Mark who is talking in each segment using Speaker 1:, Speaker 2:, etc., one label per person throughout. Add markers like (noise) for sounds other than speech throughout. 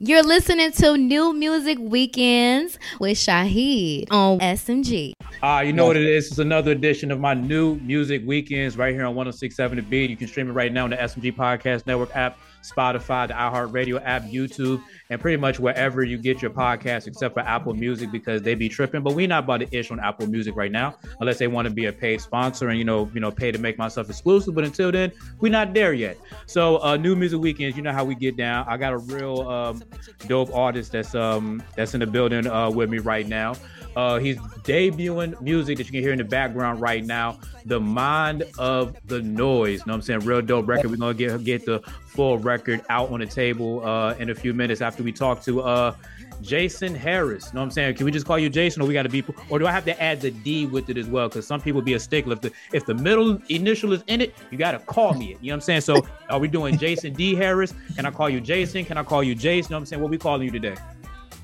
Speaker 1: You're listening to New Music Weekends with Shaheed on SMG.
Speaker 2: Uh, you know what it is? It's another edition of my new music weekends right here on 1067 The Beat. You can stream it right now on the SMG Podcast Network app, Spotify, the iHeartRadio app, YouTube, and pretty much wherever you get your podcast, except for Apple Music because they be tripping. But we not about to ish on Apple Music right now, unless they want to be a paid sponsor and you know, you know, pay to make myself exclusive. But until then, we're not there yet. So, uh, new music weekends, you know how we get down. I got a real um, dope artist that's um that's in the building uh, with me right now. Uh, he's debuting music that you can hear in the background right now. The Mind of the Noise. You know what I'm saying? Real dope record. We're gonna get get the full record out on the table uh, in a few minutes after we talk to uh, Jason Harris. You know what I'm saying? Can we just call you Jason or we gotta be or do I have to add the D with it as well? Because some people be a stickler. If the if the middle initial is in it, you gotta call me it. You know what I'm saying? So are we doing Jason D Harris? Can I call you Jason? Can I call you Jason? You know what I'm saying? What we calling you today?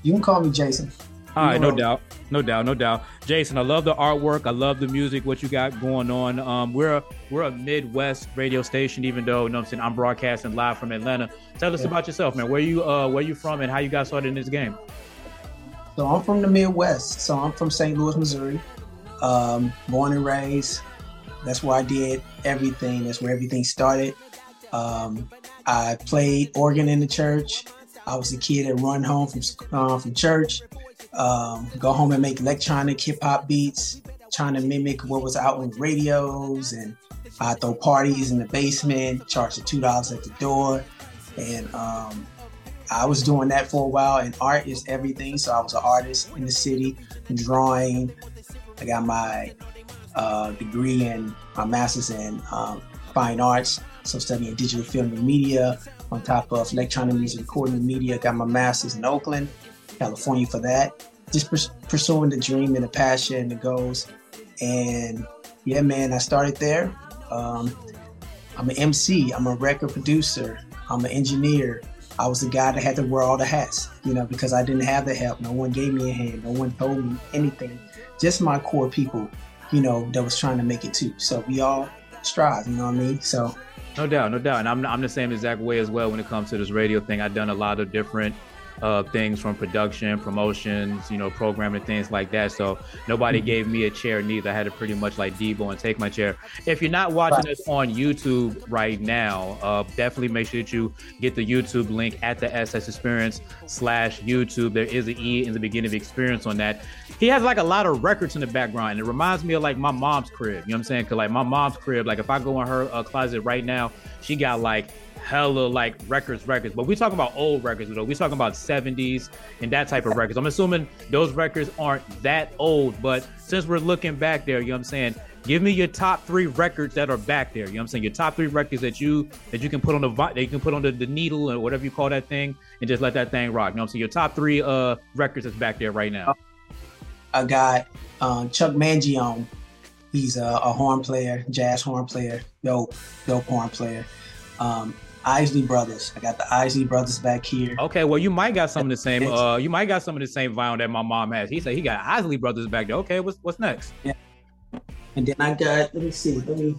Speaker 3: You can call me Jason.
Speaker 2: All right, no doubt, no doubt, no doubt. Jason, I love the artwork. I love the music. What you got going on? Um, we're a, we're a Midwest radio station, even though you know what I'm saying I'm broadcasting live from Atlanta. Tell us yeah. about yourself, man. Where you uh where you from and how you got started in this game?
Speaker 3: So I'm from the Midwest. So I'm from St. Louis, Missouri. Um, born and raised. That's where I did everything. That's where everything started. Um, I played organ in the church. I was a kid that run home from uh, from church um, go home and make electronic hip hop beats, trying to mimic what was out on radios. And I throw parties in the basement, charge the two dollars at the door, and um, I was doing that for a while. And art is everything, so I was an artist in the city, drawing. I got my uh, degree and my master's in um, fine arts, so studying digital film and media on top of electronic music recording media. Got my master's in Oakland California for that. Just pers- pursuing the dream and the passion and the goals. And yeah, man, I started there. Um, I'm an MC, I'm a record producer, I'm an engineer. I was the guy that had to wear all the hats, you know, because I didn't have the help. No one gave me a hand, no one told me anything. Just my core people, you know, that was trying to make it too. So we all strive, you know what I mean? So
Speaker 2: no doubt, no doubt. And I'm, I'm the same exact way as well when it comes to this radio thing. I've done a lot of different uh, things from production, promotions, you know, programming, things like that. So nobody mm-hmm. gave me a chair neither. I had to pretty much like Debo and take my chair. If you're not watching us on YouTube right now, uh, definitely make sure that you get the YouTube link at the SS Experience slash YouTube. There is an E in the beginning of experience on that. He has like a lot of records in the background. And it reminds me of like my mom's crib. You know what I'm saying? Cause like my mom's crib, like if I go in her uh, closet right now, she got like hella like records, records. But we talking about old records though. We talking about 70s and that type of records. I'm assuming those records aren't that old, but since we're looking back there, you know what I'm saying? Give me your top three records that are back there. You know what I'm saying? Your top three records that you that you can put on the that you can put on the, the needle or whatever you call that thing and just let that thing rock. You know what I'm saying? Your top three uh records that's back there right now.
Speaker 3: I got uh, Chuck Mangione. He's a, a horn player, jazz horn player, dope, dope horn player. Um, Isley Brothers. I got the Isley Brothers back here.
Speaker 2: Okay, well you might got some of the same. Uh, you might got some of the same vinyl that my mom has. He said he got Isley Brothers back there. Okay, what's what's next?
Speaker 3: Yeah. And then I got. Let me see. Let me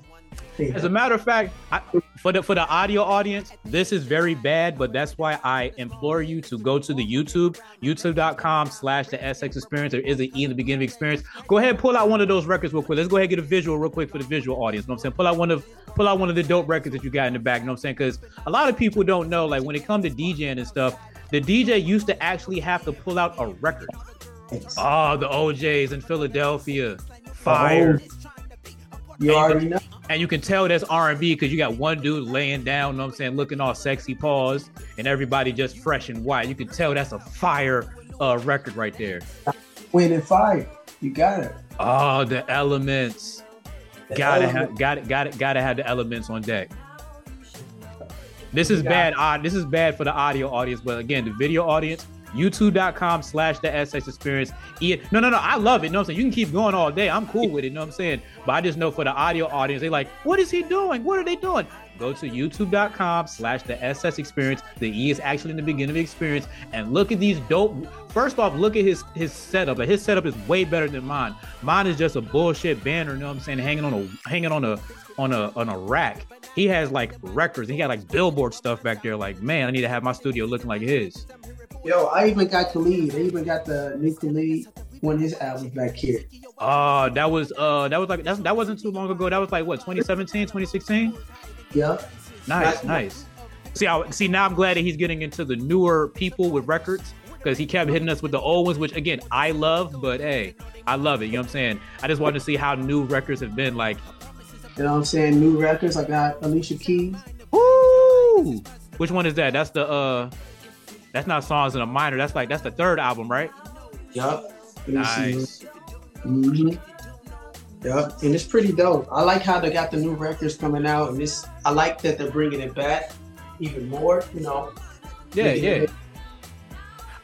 Speaker 2: as a matter of fact, I, for the for the audio audience, this is very bad, but that's why I implore you to go to the YouTube, youtube.com slash the SX experience. There is an E in the beginning of experience. Go ahead, and pull out one of those records real quick. Let's go ahead and get a visual real quick for the visual audience. You know what I'm saying? Pull out one of pull out one of the dope records that you got in the back. You know what I'm saying? Because a lot of people don't know, like when it comes to DJing and stuff, the DJ used to actually have to pull out a record. Oh, the O'Jays in Philadelphia. Oh. Fire. Oh.
Speaker 3: You already know.
Speaker 2: And you can tell that's R&B because you got one dude laying down, you know what I'm saying, looking all sexy paws, and everybody just fresh and white. You can tell that's a fire uh, record right there.
Speaker 3: Wind and fire. You got it.
Speaker 2: Oh, the elements. The gotta elements. have got it, got it, gotta have the elements on deck. This is bad. Uh, this is bad for the audio audience, but again, the video audience, youtube.com slash the SX experience. No, no, no. I love it. You know what I'm saying? You can keep going all day. I'm cool with it. You know what I'm saying? But I just know for the audio audience, they like, what is he doing? What are they doing? Go to youtube.com slash the SS experience. The E is actually in the beginning of the experience. And look at these dope. First off, look at his his setup. Like his setup is way better than mine. Mine is just a bullshit banner, you know what I'm saying? Hanging on a hanging on a on a on a rack. He has like records. He got like billboard stuff back there. Like, man, I need to have my studio looking like his.
Speaker 3: Yo, I even got Khalid. I even got the new Khalid of his album back here.
Speaker 2: Uh that was uh that was like that's, that wasn't too long ago. That was like what 2017, 2016?
Speaker 3: Yeah.
Speaker 2: Nice, nice. See, I, see now I'm glad that he's getting into the newer people with records because he kept hitting us with the old ones, which again I love, but hey, I love it. You know what I'm saying? I just wanted to see how new records have been like.
Speaker 3: You know what I'm saying? New records. I got Alicia Keys.
Speaker 2: Woo! Which one is that? That's the uh that's not songs in a minor. That's like that's the third album, right?
Speaker 3: Yup.
Speaker 2: Nice.
Speaker 3: Mm-hmm. Yep, and it's pretty dope. I like how they got the new records coming out, and this I like that they're bringing it back even more. You know.
Speaker 2: Yeah, yeah.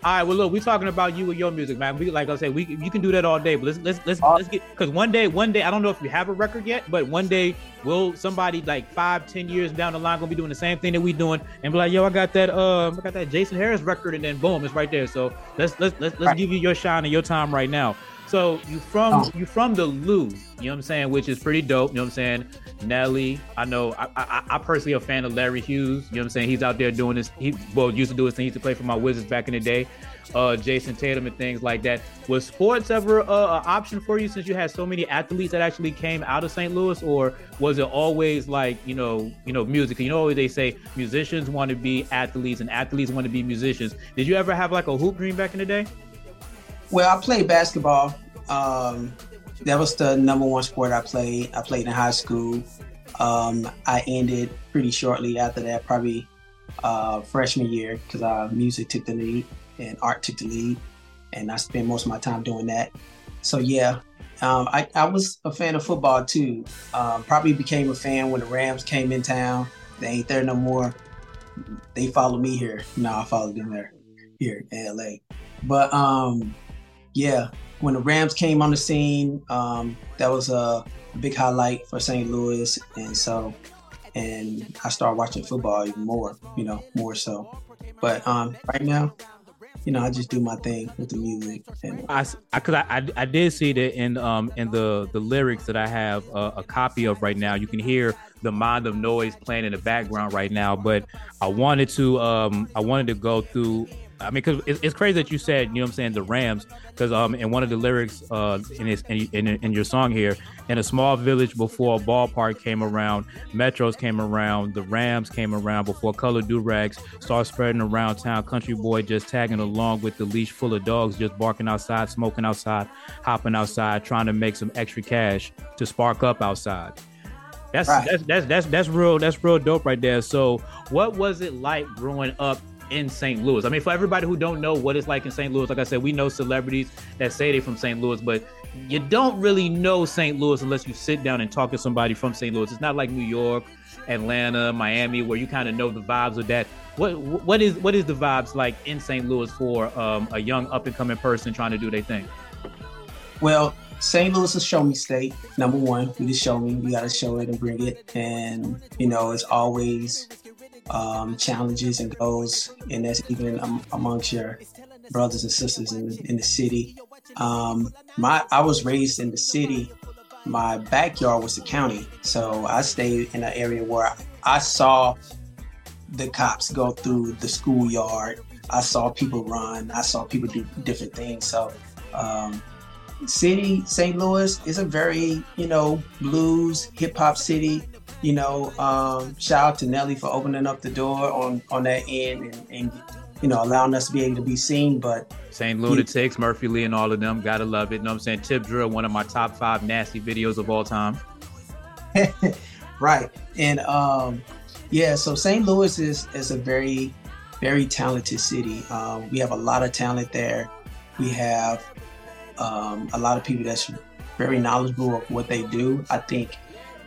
Speaker 2: All right, well, look, we're talking about you and your music, man. We like I said, we you can do that all day, but let's let's let's, uh, let's get because one day, one day, I don't know if we have a record yet, but one day, will somebody like five, ten years down the line gonna be doing the same thing that we doing and be like, yo, I got that, um, I got that Jason Harris record, and then boom, it's right there. So let's let's let's let's right. give you your shine and your time right now. So you from oh. you from the Lou, you know what I'm saying, which is pretty dope. You know what I'm saying. Nelly, I know I, I, I personally a fan of Larry Hughes. You know what I'm saying? He's out there doing this. He well used to do his thing. He used to play for my Wizards back in the day. Uh, Jayson Tatum and things like that. Was sports ever uh, an option for you since you had so many athletes that actually came out of St. Louis, or was it always like you know you know music? You know they say musicians want to be athletes and athletes want to be musicians. Did you ever have like a hoop dream back in the day?
Speaker 3: Well, I played basketball. Um, that was the number one sport I played. I played in high school. Um, I ended pretty shortly after that, probably uh, freshman year, because uh, music took the lead and art took the lead, and I spent most of my time doing that. So yeah, um, I, I, was a fan of football too. Um, probably became a fan when the Rams came in town. They ain't there no more. They followed me here. No, I followed them there here in LA. But um, yeah, when the Rams came on the scene, um, that was a big highlight for St. Louis, and so and I started watching football even more, you know, more so. But um, right now, you know, I just do my thing with the music. And
Speaker 2: I, I, cause I, I, did see that in um in the the lyrics that I have a, a copy of right now. You can hear the mind of noise playing in the background right now. But I wanted to um I wanted to go through I mean, because it's, it's, crazy that you said, you know what I'm saying, the Rams, because um, in one of the lyrics uh, in, his, in, in, in your song here, in a small village before a ballpark came around, Metros came around, the Rams came around before color do rags started spreading around town. Country boy just tagging along with the leash full of dogs, just barking outside, smoking outside, hopping outside, trying to make some extra cash to spark up outside. That's, right. that's that's that's that's real that's real dope right there. So, what was it like growing up in St. Louis. I mean, for everybody who don't know what it's like in St. Louis, like I said, we know celebrities that say they're from St. Louis, but you don't really know St. Louis unless you sit down and talk to somebody from St. Louis. It's not like New York, Atlanta, Miami, where you kind of know the vibes of that. What what is what is the vibes like in St. Louis for um, a young up and coming person trying to do their thing?
Speaker 3: Well, St. Louis is show me state. Number one, we just show me. We got to show it and bring it. And you know, it's always um, challenges and goals, and that's even um, amongst your brothers and sisters in the, in the city. Um, my I was raised in the city. My backyard was the county, so I stayed in an area where I, I saw the cops go through the schoolyard. I saw people run. I saw people do different things. So, um, city St. Louis is a very you know blues hip hop city you know, um, shout out to Nelly for opening up the door on on that end and, and you know allowing us to be able to be seen. But
Speaker 2: Saint Lunatics, Murphy Lee, and all of them, gotta love it. You know what I'm saying? Tip Drill, one of my top five nasty videos of all time. (laughs)
Speaker 3: right, and um, yeah, so St. Louis is is a very very talented city. Um, we have a lot of talent there. We have um, a lot of people that's very knowledgeable of what they do. I think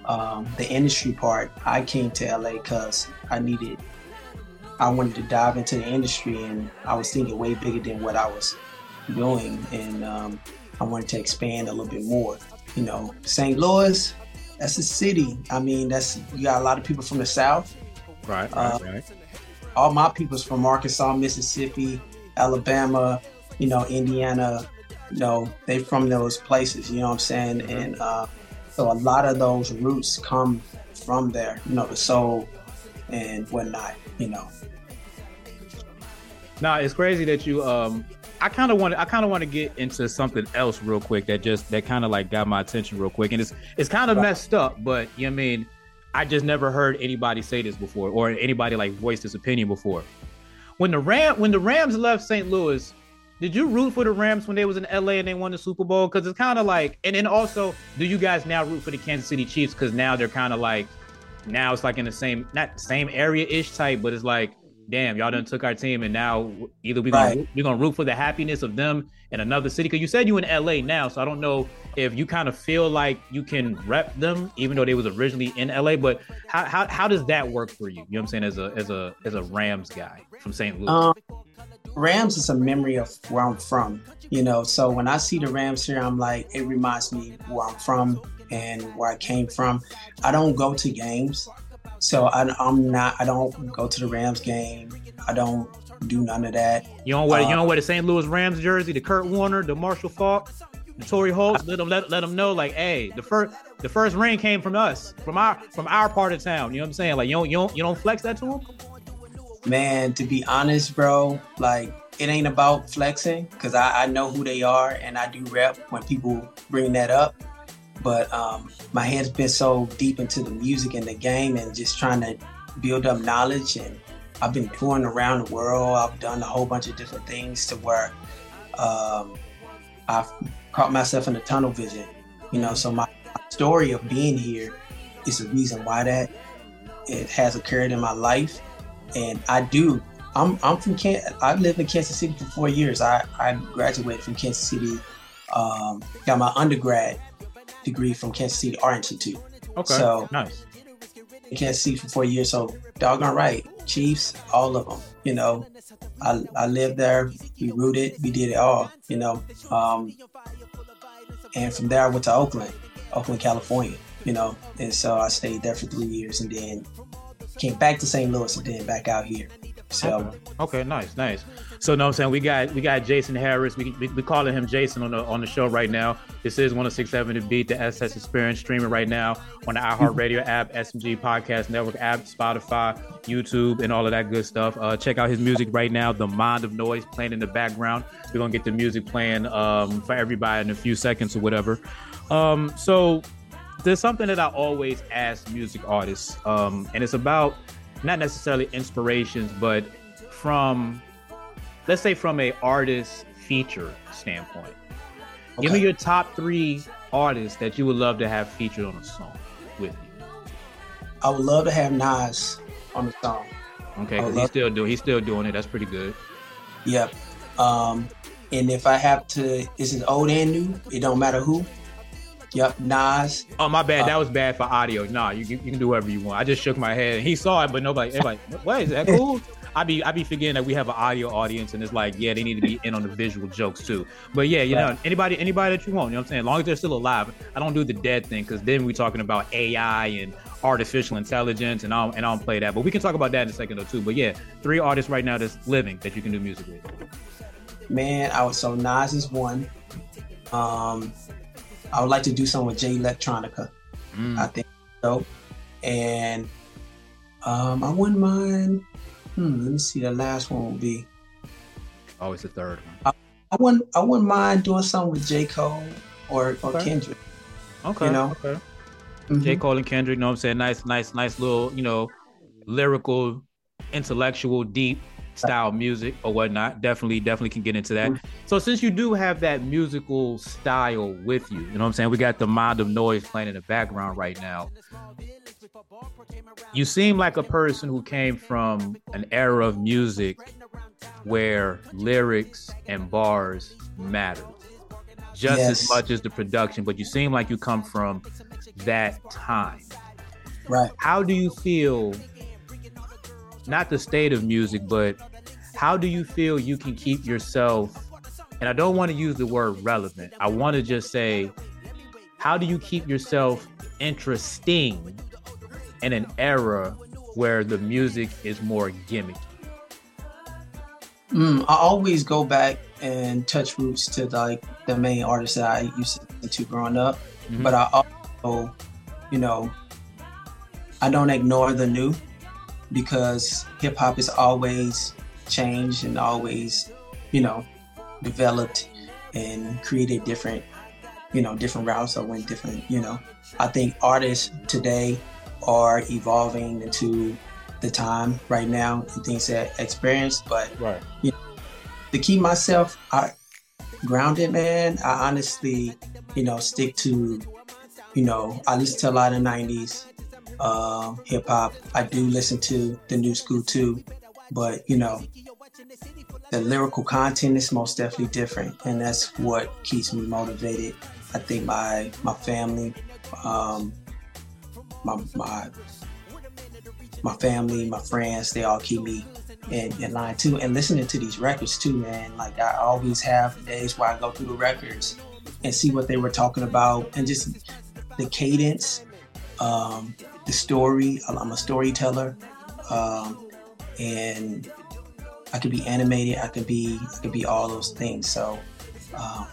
Speaker 3: um, the industry part, I came to LA because I needed, I wanted to dive into the industry and I was thinking way bigger than what I was doing. And um, I wanted to expand a little bit more. You know, St. Louis, that's a city. I mean, that's, you got a lot of people from the South.
Speaker 2: Right, right, uh, right.
Speaker 3: All my people's from Arkansas, Mississippi, Alabama, you know, Indiana, you know, they from those places, you know what I'm saying? And, uh, so a lot of those roots come from there, you know, the soul and whatnot, you know.
Speaker 2: Nah, it's crazy that you um I kind of want I kind of want to get into something else real quick that just that kind of like got my attention real quick and it's it's kind of messed up, but you know I mean, I just never heard anybody say this before or anybody like voice this opinion before. When the Ram when the Rams left St. Louis, did you root for the Rams when they was in LA and they won the Super Bowl? Because it's kind of like, and then also, do you guys now root for the Kansas City Chiefs? Because now they're kind of like, now it's like in the same, not same area ish type, but it's like, damn, y'all done took our team, and now either we gonna right. we gonna root for the happiness of them in another city. Because you said you in LA now, so I don't know if you kind of feel like you can rep them, even though they was originally in LA. But how how, how does that work for you? You know what I'm saying? As a as a as a Rams guy from St. Louis. Um,
Speaker 3: Rams is a memory of where I'm from, you know. So when I see the Rams here, I'm like, it reminds me where I'm from and where I came from. I don't go to games, so I, am not. I don't go to the Rams game. I don't do none of that.
Speaker 2: You don't wear. Uh, you don't wear the St. Louis Rams jersey, the Kurt Warner, the Marshall Faulk, the Torry Holt. Let them let, let them know, like, hey, the first the first ring came from us, from our from our part of town. You know what I'm saying? Like, you don't you don't you don't flex that to them.
Speaker 3: Man, to be honest, bro, like it ain't about flexing because I, I, know who they are and I do rep when people bring that up. But um, my head's been so deep into the music and the game and just trying to build up knowledge. And I've been touring around the world. I've done a whole bunch of different things to where um, I've caught myself in a tunnel vision. You know, so my story of being here is the reason why that it has occurred in my life and I do. I'm I'm from Can. I lived in Kansas City for four years. I I graduated from Kansas City. Um, got my undergrad degree from Kansas City Art Institute.
Speaker 2: Okay. So nice.
Speaker 3: In Kansas City for four years. So doggone right, Chiefs, all of them. You know, I I lived there. We rooted. We did it all. You know. Um, and from there I went to Oakland, Oakland, California. You know, and so I stayed there for three years, and then came back to St. Louis and then back out here. So
Speaker 2: okay, okay nice, nice. So no, I'm saying we got we got Jason Harris. We we, we calling him Jason on the on the show right now. This is 1067 to beat the SS Experience streaming right now on the iHeartRadio app, SMG Podcast Network app, Spotify, YouTube, and all of that good stuff. Uh, check out his music right now. The Mind of Noise playing in the background. We're gonna get the music playing um, for everybody in a few seconds or whatever. Um, so there's something that I always ask music artists, um, and it's about not necessarily inspirations, but from let's say from a artist feature standpoint. Okay. Give me your top three artists that you would love to have featured on a song with you.
Speaker 3: I would love to have Nas on the song.
Speaker 2: Okay, because he's still doing he's still doing it. That's pretty good.
Speaker 3: Yep. Um, and if I have to, this is old and new. It don't matter who. Yep, Nas.
Speaker 2: Oh my bad, uh, that was bad for audio. Nah, you, you can do whatever you want. I just shook my head. He saw it, but nobody. Everybody, what is that cool? (laughs) I be I be forgetting that we have an audio audience, and it's like, yeah, they need to be in on the visual jokes too. But yeah, you right. know, anybody anybody that you want, you know what I'm saying? As long as they're still alive, I don't do the dead thing because then we're talking about AI and artificial intelligence, and I don't, and I don't play that. But we can talk about that in a second or two. But yeah, three artists right now that's living that you can do music with.
Speaker 3: Man, I was so Nas is one. Um, I would like to do something with Jay Electronica. Mm. I think so. And um, I wouldn't mind. Hmm, let me see. The last one will be.
Speaker 2: Always oh, the third one.
Speaker 3: I, I, wouldn't. I wouldn't mind doing something with J Cole or or okay. Kendrick.
Speaker 2: Okay. You know. Okay. Mm-hmm. J Cole and Kendrick. You know what I'm saying? Nice, nice, nice little. You know, lyrical, intellectual, deep style music or whatnot. Definitely, definitely can get into that. So since you do have that musical style with you, you know what I'm saying? We got the mind of noise playing in the background right now. You seem like a person who came from an era of music where lyrics and bars matter just yes. as much as the production, but you seem like you come from that time.
Speaker 3: Right.
Speaker 2: How do you feel not the state of music, but how do you feel you can keep yourself? And I don't want to use the word relevant. I want to just say, how do you keep yourself interesting in an era where the music is more gimmicky?
Speaker 3: Mm, I always go back and touch roots to like the main artists that I used to listen to growing up, mm-hmm. but I also, you know, I don't ignore the new because hip hop is always changed and always, you know, developed and created different, you know, different routes. I went different, you know. I think artists today are evolving into the time right now and things that experience. But
Speaker 2: right.
Speaker 3: you know, to keep myself I, grounded, man, I honestly, you know, stick to, you know, I listen to a lot of '90s uh, hip hop. I do listen to the new school too, but you know, the lyrical content is most definitely different, and that's what keeps me motivated. I think my my family, um, my my my family, my friends, they all keep me in, in line too. And listening to these records too, man. Like I always have days where I go through the records and see what they were talking about, and just the cadence, um, the story. I'm a storyteller, um, and I could be animated. I could be I could be all those things. So, um,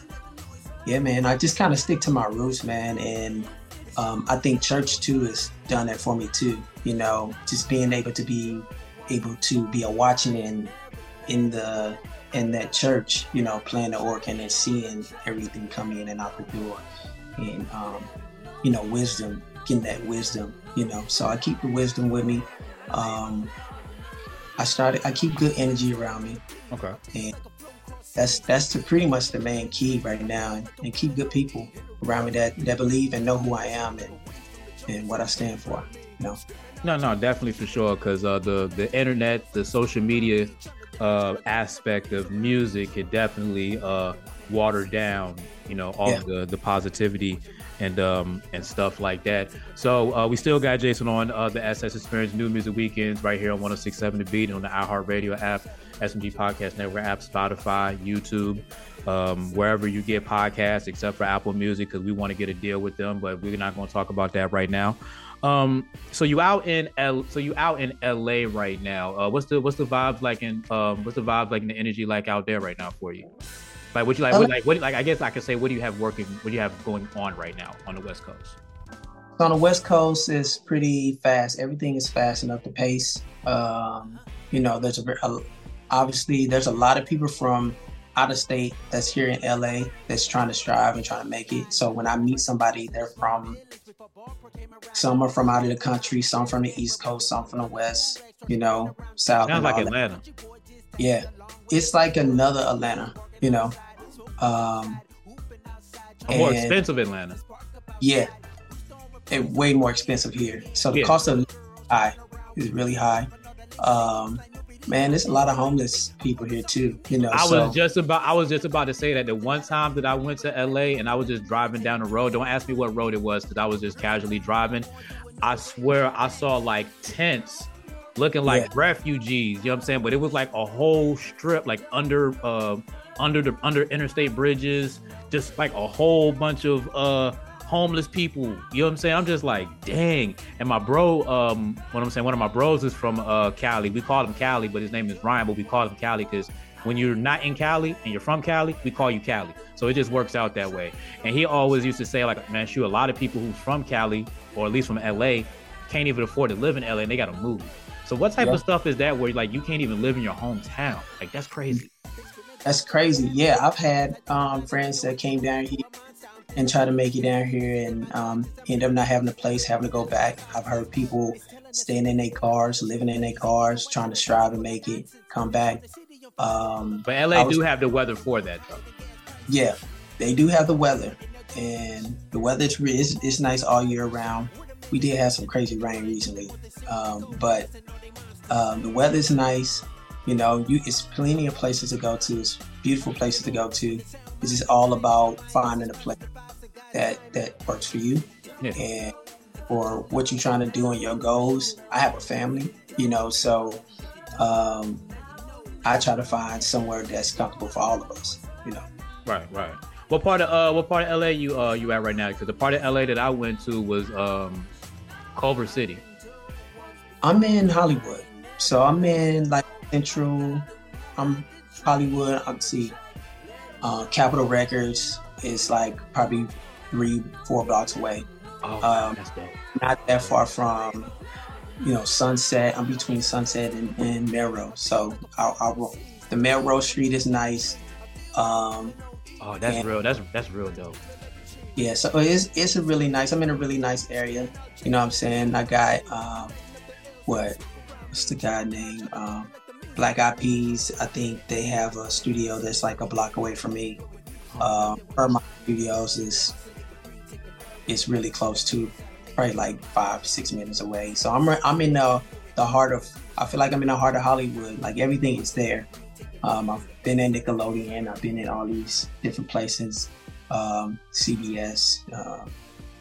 Speaker 3: yeah, man. I just kind of stick to my roots, man, and um, I think church too has done that for me too. You know, just being able to be able to be a watching in in the in that church, you know, playing the organ and seeing everything come in and out the door, and um, you know, wisdom, getting that wisdom, you know. So I keep the wisdom with me. Um, I started. I keep good energy around me.
Speaker 2: Okay.
Speaker 3: And that's that's the, pretty much the main key right now, and, and keep good people around me that that believe and know who I am and and what I stand for. You know.
Speaker 2: No, no, definitely for sure. Because uh, the the internet, the social media uh, aspect of music, it definitely uh, watered down. You know, all yeah. the the positivity and um and stuff like that. So uh, we still got Jason on uh, the SS Experience New Music Weekends right here on 106.7 The Beat and on the iHeartRadio app, SMG Podcast Network app, Spotify, YouTube, um, wherever you get podcasts, except for Apple Music, because we want to get a deal with them, but we're not going to talk about that right now. Um, so you out in L, so you out in LA right now. Uh, what's the what's the vibes like in um, what's the vibes like and the energy like out there right now for you? Like what you like, what, like what like I guess I could say what do you have working, what do you have going on right now on the West Coast?
Speaker 3: On the West Coast is pretty fast. Everything is fast enough to pace. Um, you know, there's a, a obviously there's a lot of people from out of state that's here in LA that's trying to strive and trying to make it. So when I meet somebody, they're from some are from out of the country, some from the East Coast, some from the West, you know, South.
Speaker 2: Sounds like Atlanta.
Speaker 3: That. Yeah. It's like another Atlanta, you know. Um
Speaker 2: a more expensive Atlanta.
Speaker 3: Yeah. And way more expensive here. So the
Speaker 2: Yeah.
Speaker 3: cost of high is really high. Um man, there's a lot of homeless people here too, you know.
Speaker 2: I
Speaker 3: so,
Speaker 2: was just about I was just about to say that the one time that I went to LA and I was just driving down the road. Don't ask me what road it was because I was just casually driving. I swear I saw like tents looking like
Speaker 3: Yeah.
Speaker 2: refugees. You know what I'm saying? But it was like a whole strip, like under uh under the under interstate bridges, just like a whole bunch of uh homeless people. You know what I'm saying? I'm just like, dang. And my bro, um, what I'm saying, one of my bros is from uh Cali. We call him Cali, but his name is Ryan, but we call him Cali because when you're not in Cali and you're from Cali, we call you Cali. So it just works out that way. And he always used to say, like, man, shoot, a lot of people who's from Cali or at least from LA can't even afford to live in LA and they gotta move. So what type
Speaker 3: Yeah.
Speaker 2: of stuff is that where like you can't even live in your hometown? Like that's crazy.
Speaker 3: That's crazy. Yeah, I've had um, friends that came down here and try to make it down here and um, end up not having a place, having to go back. I've heard people staying in their cars, living in their cars, trying to strive and make it, come back. Um,
Speaker 2: But LA
Speaker 3: was-
Speaker 2: do have the weather for that though.
Speaker 3: yeah, they do have the weather, and the weather is it's nice all year round. We did have some crazy rain recently, um, but um, the weather is nice. You know, you it's plenty of places to go to. It's beautiful places to go to. It's just all about finding a place that that works for you
Speaker 2: Yeah.
Speaker 3: and for what you're trying to do and your goals. I have a family, you know, so um, I try to find somewhere that's comfortable for all of us. You know.
Speaker 2: Right, right. What part of uh what part of LA you uh you at right now? Because the part of LA that I went to was um Culver City.
Speaker 3: I'm in Hollywood, so I'm in like Central. I'm Hollywood. I'm see, uh, Capitol Records is like probably three, four blocks away.
Speaker 2: Oh,
Speaker 3: Um. Not that far from you know, Sunset. I'm between Sunset and, and Melrose. So I'll, I'll, the Melrose Street is nice. Um,
Speaker 2: oh, that's and, real. That's that's real dope.
Speaker 3: Yeah, so it's it's a really nice. I'm in a really nice area. You know what I'm saying? I got um, what? What's the guy name? Um, Black Eyed Peas. I think they have a studio that's like a block away from me. Uh, Paramount Studios is is really close to, probably like five six minutes away. So I'm I'm in the the heart of. I feel like I'm in the heart of Hollywood. Like everything is there. Um, I've been in Nickelodeon. I've been in all these different places, um, CBS, uh,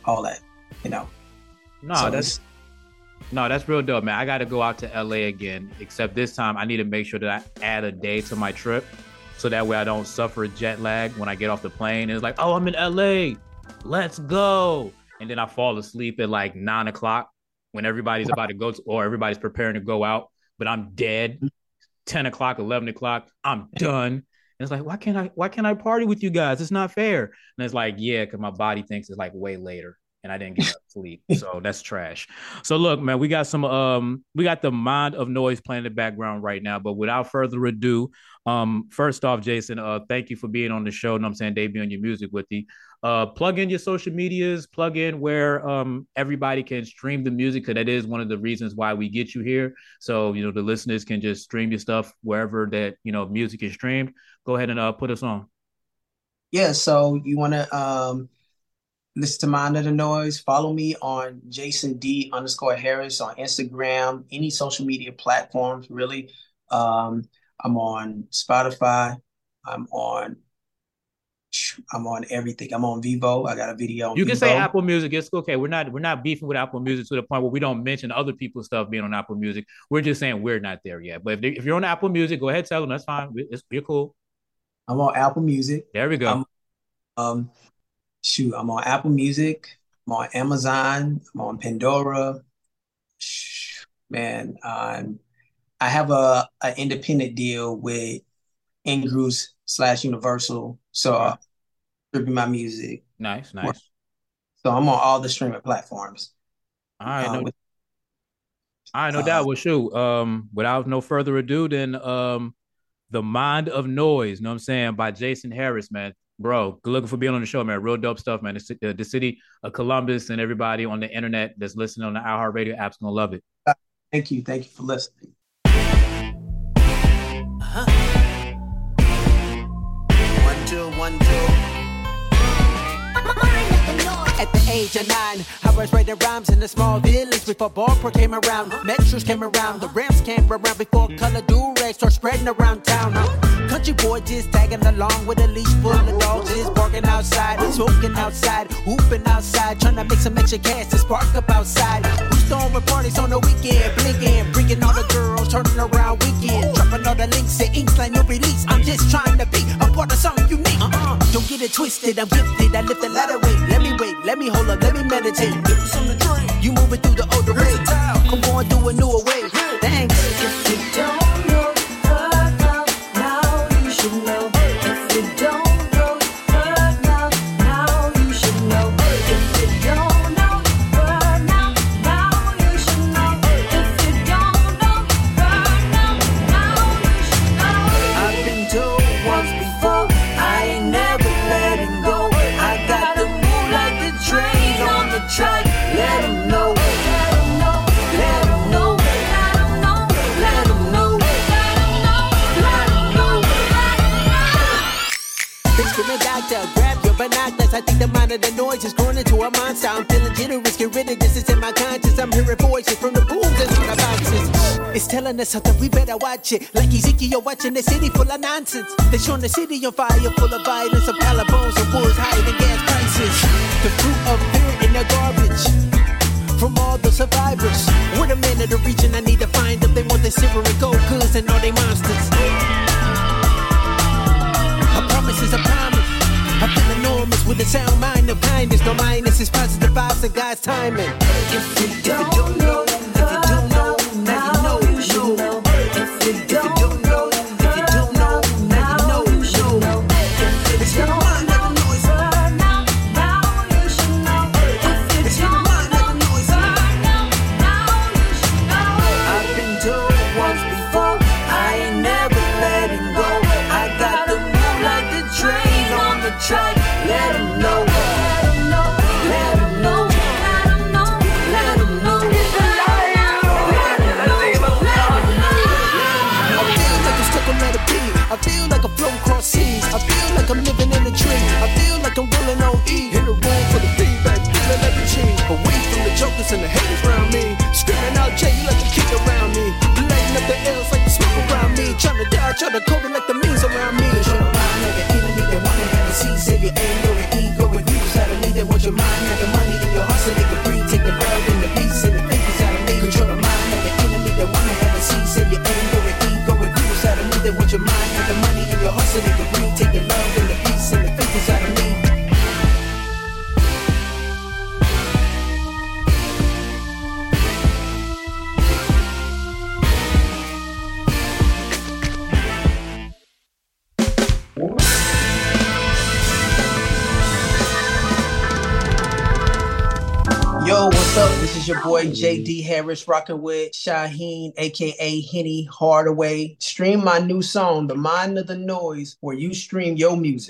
Speaker 3: all that. You know.
Speaker 2: No, so that's no, that's real dope, man. I got to go out to LA again. Except this time, I need to make sure that I add a day to my trip, so that way I don't suffer jet lag when I get off the plane. And it's like, oh, I'm in LA, let's go, and then I fall asleep at like nine o'clock when everybody's about to go to, or everybody's preparing to go out, but I'm dead. 10 o'clock, 11 o'clock, I'm done. And it's like, why can't I, why can't I party with you guys? It's not fair. And it's like, yeah, because my body thinks it's like way later and I didn't get enough sleep. (laughs) So that's trash. So look, man, we got some um we got the mind of noise playing in the background right now. But without further ado, um, first off, Jason, uh, thank you for being on the show. And I'm saying debuting your music with you. Uh, plug in your social medias, plug in where um everybody can stream the music, because that is one of the reasons why we get you here. So you know the listeners can just stream your stuff wherever that you know music is streamed. Go ahead and uh put us on.
Speaker 3: Yeah, so you want to um listen to Mind of the Noise. Follow me on Jason D underscore Harris on Instagram, any social media platforms, really. Um, I'm on Spotify. I'm on I'm on everything. I'm on Vivo. I got a video.
Speaker 2: you can
Speaker 3: Vevo.
Speaker 2: say Apple Music. It's okay. We're not we're not beefing with Apple Music to the point where we don't mention other people's stuff being on Apple Music. We're just saying we're not there yet. But if, they, if you're on Apple Music, go ahead, tell them that's fine. It's, you're cool.
Speaker 3: I'm on Apple Music.
Speaker 2: There we go.
Speaker 3: I'm, um, shoot, I'm on Apple Music, I'm on Amazon, I'm on Pandora. Man, um, I have a an independent deal with Ingrooves slash Universal, so uh, stripping my music.
Speaker 2: Nice, nice.
Speaker 3: So I'm on all the streaming platforms.
Speaker 2: All right, um, no, with, all right, no uh, doubt. Well, shoot. Um, without no further ado, then um, the mind of noise. You know what I'm saying by Jason Harris, man bro, good looking for being on the show, man. Real dope stuff, man. The, uh, the, city of Columbus and everybody on the internet that's listening on the iHeartRadio app's gonna love it.
Speaker 3: Thank you, thank you for listening.
Speaker 4: Two. At the age of nine, I was writing rhymes in a small village before ballpark came around. Metros came around, the Rams came around before color do start spreading around town. Country boy just tagging along with a leash full of dogs, just barking outside, smoking outside, whooping outside, trying to make some extra cash to spark up outside. Who's throwing parties on the weekend, blinking, bringing all the girls, turning around weekend, dropping all the links and inks like new release. I'm just trying to be a part of something unique. Uh-uh. Don't get it twisted, I'm gifted, I lift the ladder weight. Let me wait, let me hold up, let me meditate. You moving through the older way. I'm going through a newer way. Thanks. If you don't the mind of the noise is growing into a monster. I'm feeling generous, get rid of this. It's in my conscience. I'm hearing voices from the booms and from the boxes. It's telling us something, we better watch it. Like Ezekiel watching the city full of nonsense. They showing the city on fire, full of violence, of collarbones and wolves higher than gas prices. The fruit of fear in the garbage from all the survivors. With a man of the region, I need to find them. They want the silver and gold goods and all they monsters. A promise is a promise. I with a sound mind of kindness. No minus is positive vibes and God's timing. If you don't know, me. Trying to die, trying to code like the means around me. Cause you're my nigga, enemy, they wanna have a seat,
Speaker 3: say you ain't no J.D. Harris, rocking with Shaheed, aka Henny Hardaway. Stream my new song, The Mind of the Noise, where you stream your music.